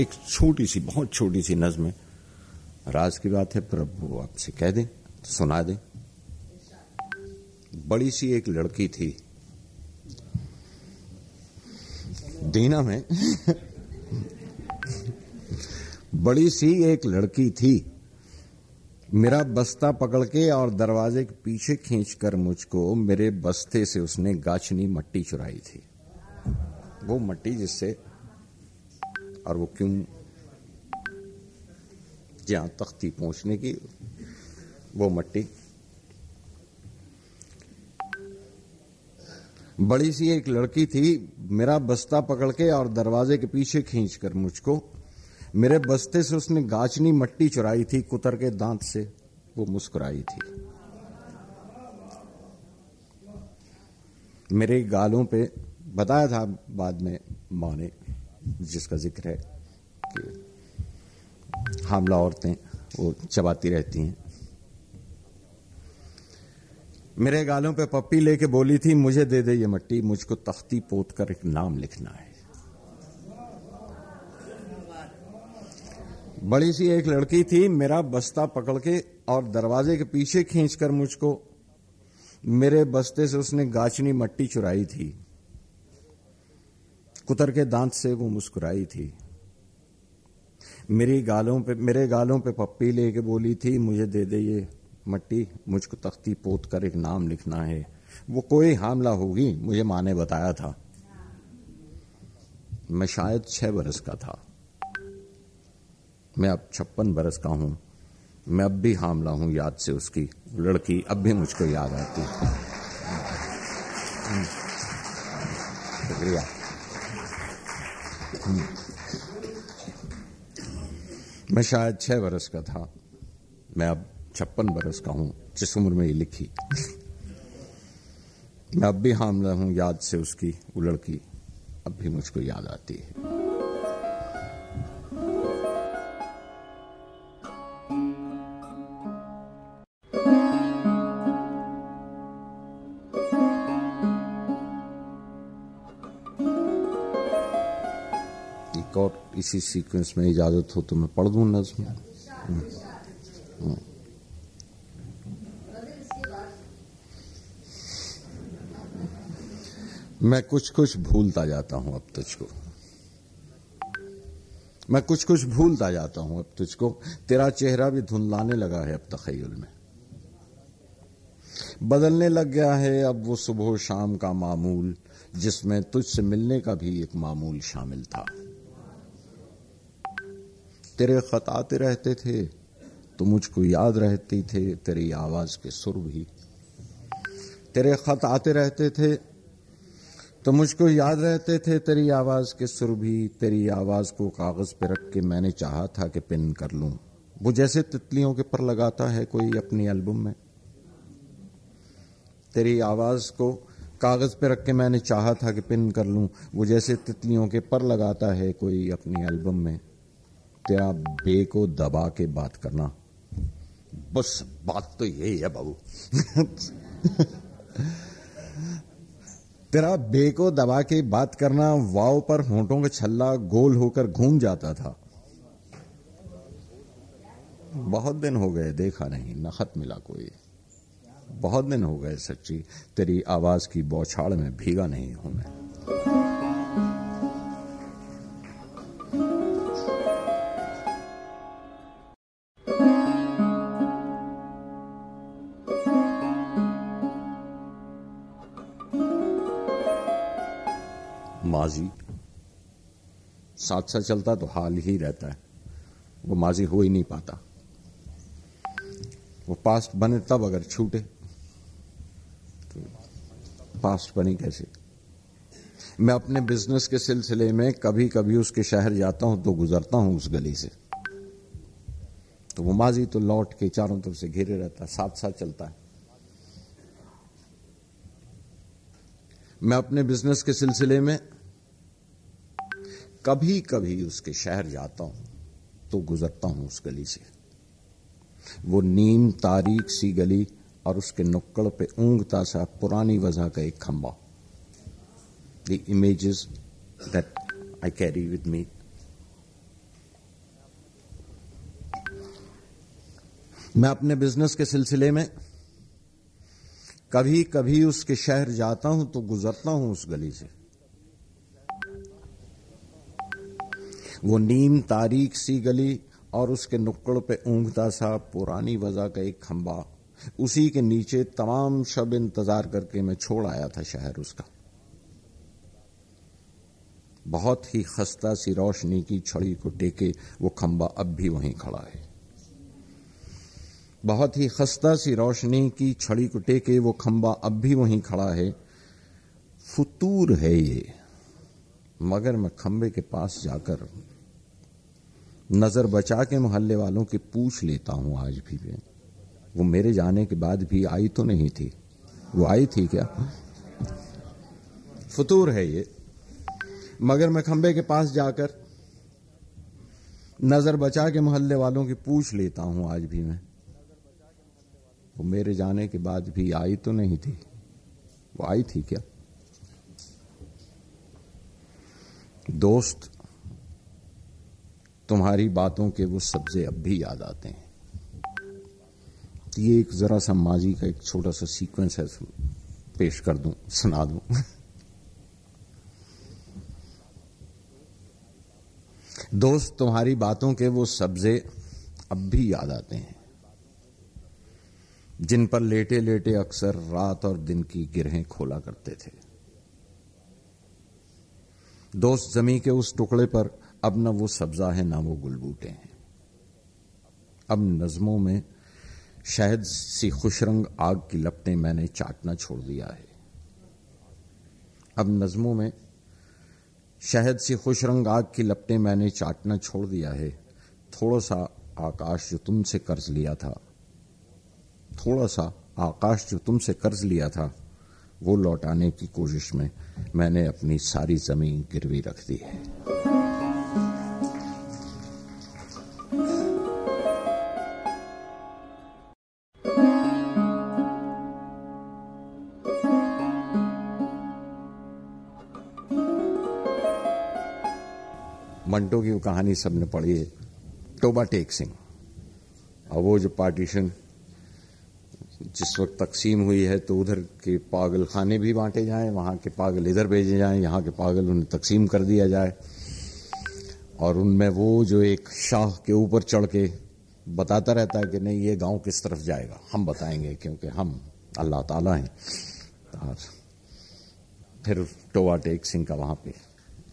एक छोटी सी, बहुत छोटी सी नज्म है। राज की बात है, प्रभु आपसे कह दें, सुना दें। बड़ी सी एक लड़की थी। दीना में बड़ी सी एक लड़की थी। मेरा बस्ता पकड़ के और दरवाजे के पीछे खींचकर मुझको मेरे बस्ते से उसने गाछनी मट्टी चुराई थी। वो मट्टी जिससे और वो क्यों जहाँ तक थी पहुँचने की, वो मट्टी। बड़ी सी एक लड़की थी, मेरा बस्ता पकड़ के और दरवाजे के पीछे खींचकर मुझको। मेरे बस्ते से उसने गाचनी मट्टी चुराई थी, कुतर के दांत से। वो मुस्कुराई थी। मेरे गालों पे, बताया था बाद में माँ ने जिसका ज़िक्र है कि हामला औरतें वो चबाती रहती हैं। मेरे गालों पे पप्पी लेके बोली थी, मुझे दे दे ये मट्टी, मुझको तख्ती पोत कर एक नाम लिखना है। बड़ी सी एक लड़की थी, मेरा बस्ता पकड़ के और दरवाजे के पीछे खींचकर मुझको, मेरे बस्ते से उसने गाचनी मट्टी चुराई थी। कुतर के दांत से वो मुस्कुराई थी। मेरी गालों पे, मेरे गालों पे पप्पी लेके बोली थी, मुझे दे दे ये मट्टी, मुझको तख्ती पोत कर एक नाम लिखना है। वो कोई हामला होगी, मुझे माँ ने बताया था। मैं शायद छह बरस का था। मैं अब छप्पन बरस का हूँ। मैं अब भी हामला हूँ याद से उसकी। लड़की अब भी मुझको याद आती शुक्रिया। मैं शायद छह बरस का था। मैं अब छप्पन बरस का हूँ, जिस उम्र में ये लिखी। मैं अब भी हामला हूँ याद से उसकी, वो लड़की अब भी मुझको याद आती है। एक और इसी सीक्वेंस में इजाज़त हो तो मैं पढ़ दूँ नज्म हम्म, हम्म। मैं कुछ कुछ भूलता जाता हूँ अब तुझको। मैं कुछ कुछ भूलता जाता हूँ अब तुझको। तेरा चेहरा भी धुंधलाने लगा है अब तखयल में। बदलने लग गया है अब वो सुबह शाम का मामूल जिसमें तुझसे मिलने का भी एक मामूल शामिल था। तेरे खत आते रहते थे तो मुझको याद रहती थे तेरी आवाज़ के सुर भी। तेरे खत आते रहते थे तो मुझको याद रहते थे तेरी आवाज़ के सुर भी। तेरी आवाज़ को कागज़ पे रख के मैंने चाहा था कि पिन कर लूँ। वो जैसे तितलियों के पर लगाता है कोई अपनी एल्बम में। तेरी आवाज़ को कागज़ पे रख के मैंने चाहा था कि पिन कर लूँ। वो जैसे तितलियों के पर लगाता है कोई अपनी एल्बम में। तेरा बे को दबा के बात करना। बस, बात तो यही है, बाबू। तेरा बे को दबा के बात करना, वाव पर होंठों का छल्ला गोल होकर घूम जाता था। बहुत दिन हो गए, देखा नहीं, नखत मिला कोई। बहुत दिन हो गए, सच्ची, तेरी आवाज़ की बौछाड़ में भीगा नहीं हूँ मैं। साथ साथ चलता तो हाल ही रहता है। वो माजी हो ही नहीं पाता। वो पास्ट बने तब अगर छूटे तो पास्ट बनी कैसे? मैं अपने बिज़नेस के सिलसिले में कभी कभी उसके शहर जाता हूँ तो गुजरता हूँ उस गली से। तो वो माजी तो लौट के चारों तरफ़ से घिरे रहता है साथ साथ चलता है। मैं अपने बिज़नेस के सिलसिले में कभी कभी उसके शहर जाता हूँ तो गुजरता हूँ उस गली से। वो नीम तारीख सी गली और उसके नुक्कड़ पे ऊंगता सा पुरानी वजह का एक खंबा। The image that I carry with me मैं अपने बिज़नेस के सिलसिले में कभी कभी उसके शहर जाता हूँ तो गुजरता हूँ उस गली से। वो नीम तारीख सी गली और उसके नुक्कड़ पे ऊंघता सा पुरानी वजह का एक खंबा। उसी के नीचे तमाम शब इंतज़ार करके मैं छोड़ आया था शहर उसका। बहुत ही खस्ता सी रोशनी की छड़ी को टेके वो खंबा अब भी वहीं खड़ा है। बहुत ही खस्ता सी रोशनी की छड़ी को टेके वो खंबा अब भी वहीं खड़ा है। फतूर है ये, मगर मैं खंबे के पास जाकर नज़र बचा के मोहल्ले वालों की पूछ लेता हूँ आज भी मैं। वो मेरे जाने के बाद भी आई तो नहीं थी। वो आई थी क्या? फतूर है ये। मगर मैं खंबे के पास जाकर नज़र बचा के मोहल्ले वालों की पूछ लेता हूँ आज भी मैं। वो मेरे जाने के बाद भी आई तो नहीं थी। वो आई थी क्या? दोस्त तुम्हारी बातों के वो सब्जे अब भी याद आते हैं। तो ये एक जरा सा माजी का एक छोटा सा सीक्वेंस है पेश कर दूँ, सुना दूँ। दोस्त, तुम्हारी बातों के वो सब्जे अब भी याद आते हैं। जिन पर लेटे लेटे अक्सर रात और दिन की गिरहें खोला करते थे। दोस्त, जमी के उस टुकड़े पर अब ना वो सब्जा है, ना वो गुलबूटे हैं। अब नज्मों में शायद सी खुशरंग आग की लपटें मैंने चाटना छोड़ दिया है। अब नज्मों में शहद सी खुश रंग आग की लपटें मैंने चाटना छोड़ दिया है। थोड़ा सा आकाश जो तुमसे कर्ज लिया था, थोड़ा सा आकाश जो तुमसे कर्ज लिया था, वो लौटाने की कोशिश में मैंने अपनी सारी ज़मीन गिरवी रख दी है। मंटो की कहानी सबने पढ़ी है। टोबा टेक सिंह। और वो जो पार्टीशन जिस वक्त तकसीम हुई है तो उधर के पागल खाने भी बांटे जाएँ, वहाँ के पागल इधर भेजे जाएँ, यहाँ के पागल उन्हें तकसीम कर दिया जाए। और उनमें वो जो एक शाह के ऊपर चढ़ के बताता रहता है कि नहीं, ये गाँव किस तरफ़ जाएगा? हम बताएँगे, क्योंकि हम अल्लाह ताला हैं। और फिर टोवा टेक सिंह का वहाँ पे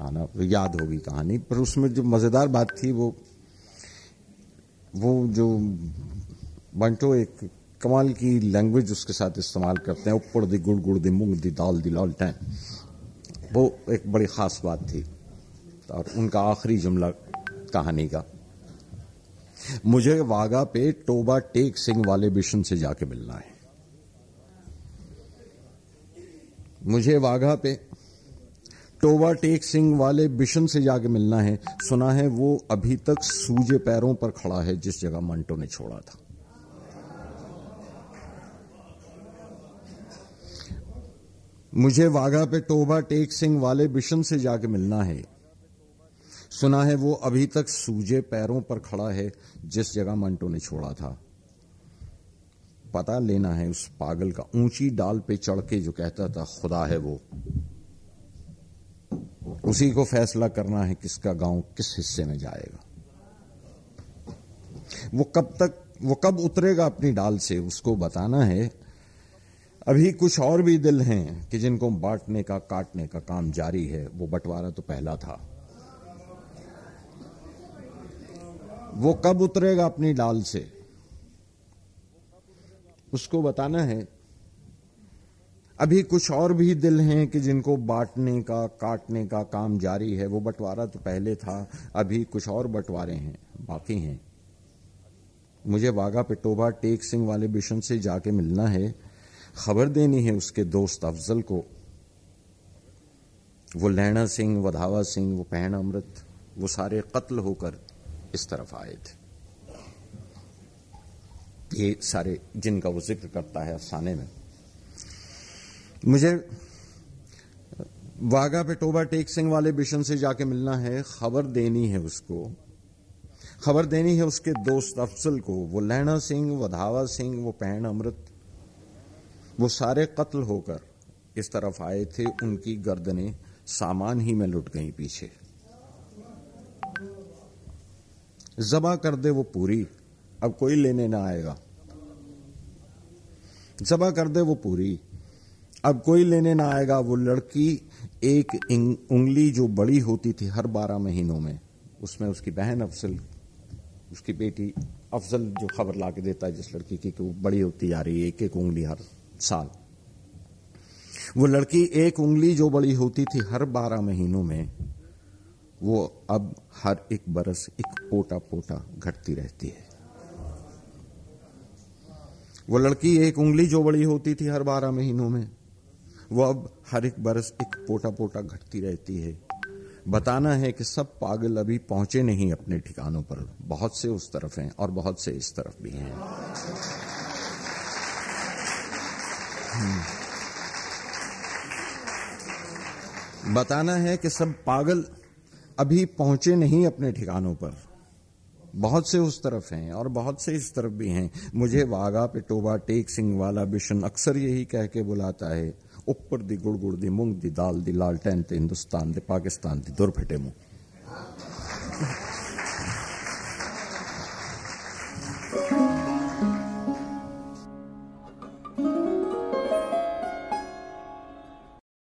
आना याद होगी कहानी। पर उसमें जो मज़ेदार बात थी, वो वो जो बंटो एक कमाल की लैंग्वेज उसके साथ इस्तेमाल करते हैं, ऊपर दी गुड़ गुड़ दी मूंग दी दाल दी लाल टैन। वो एक बड़ी ख़ास बात थी, और उनका आखिरी जुमला कहानी का। मुझे वागा पे टोबा टेक सिंह वाले मिशन से जाके मिलना है। मुझे वाघा पे टोबा टेक सिंह वाले बिशन से जाके मिलना है। सुना है वो अभी तक सूजे पैरों पर खड़ा है, जिस जगह मंटो ने छोड़ा था। मुझे वाघा पे टोबा टेक सिंह वाले बिशन से जाके मिलना है। सुना है वो अभी तक सूजे पैरों पर खड़ा है, जिस जगह मंटो ने छोड़ा था। पता लेना है उस पागल का। ऊँची डाल पे चढ़ के जो कहता था, खुदा है वो। उसी को फैसला करना है किसका गाँव किस हिस्से में जाएगा। वो कब तक, वो कब उतरेगा अपनी डाल से, उसको बताना है। अभी कुछ और भी दिल हैं कि जिनको बांटने का, काटने का काम जारी है, वो बंटवारा तो पहला था। वो कब उतरेगा अपनी डाल से? उसको बताना है अभी कुछ और भी दिल हैं कि जिनको बांटने का, काटने का काम जारी है। वो बंटवारा तो पहले था, अभी कुछ और बंटवारे हैं, बाकी हैं। मुझे वागा पिटोबा टेक सिंह वाले बिशन से जाके मिलना है। खबर देनी है उसके दोस्त अफजल को। वो लैणा सिंह, वधावा सिंह, वो पहन अमृत, वो सारे कत्ल होकर इस तरफ़ आए थे। ये सारे जिनका वो ज़िक्र करता है अफसाने में। मुझे वाघा पे टोबा टेक सिंह वाले बिशन से जाके मिलना है, खबर देनी है उसको। खबर देनी है उसके दोस्त अफसल को, वो लहना सिंह, वो धावा सिंह, वो पहन अमृत, वो सारे कत्ल होकर इस तरफ़ आए थे, उनकी गर्दनें सामान ही में लुट गई पीछे। जबा कर दे वो पूरी, अब कोई लेने ना आएगा। जबा कर दे वो पूरी अब कोई लेने ना आएगा। वो लड़की एक उंगली जो बड़ी होती थी हर बारह महीनों में, उसमें उसकी बहन अफजल, उसकी बेटी अफजल जो खबर ला के देता है जिस लड़की की कि वो बड़ी होती जा रही है, एक एक उंगली हर साल। वो लड़की एक उंगली जो बड़ी होती थी हर बारह महीनों में, वो अब हर एक बरस एक पोटा पोटा घटती रहती है। वो लड़की एक उंगली जो बड़ी होती थी हर बारह महीनों में वो अब हर एक बरस एक पोटा पोटा घटती रहती है। बताना है कि सब पागल अभी पहुँचे नहीं अपने ठिकानों पर। बहुत से उस तरफ़ हैं और बहुत से इस तरफ़ भी हैं। हम्म। बताना है कि सब पागल अभी पहुँचे नहीं अपने ठिकानों पर। बहुत से उस तरफ़ हैं और बहुत से इस तरफ़ भी हैं। मुझे वागा पिटोबा, टेक सिंह वाला बिशन अक्सर यही कह के बुलाता है। ऊपर दी गुड़ गुड़ दी मूंग दी दाल दी लालटेन ते हिंदुस्तान दे पाकिस्तान दी दुर फटे मुँह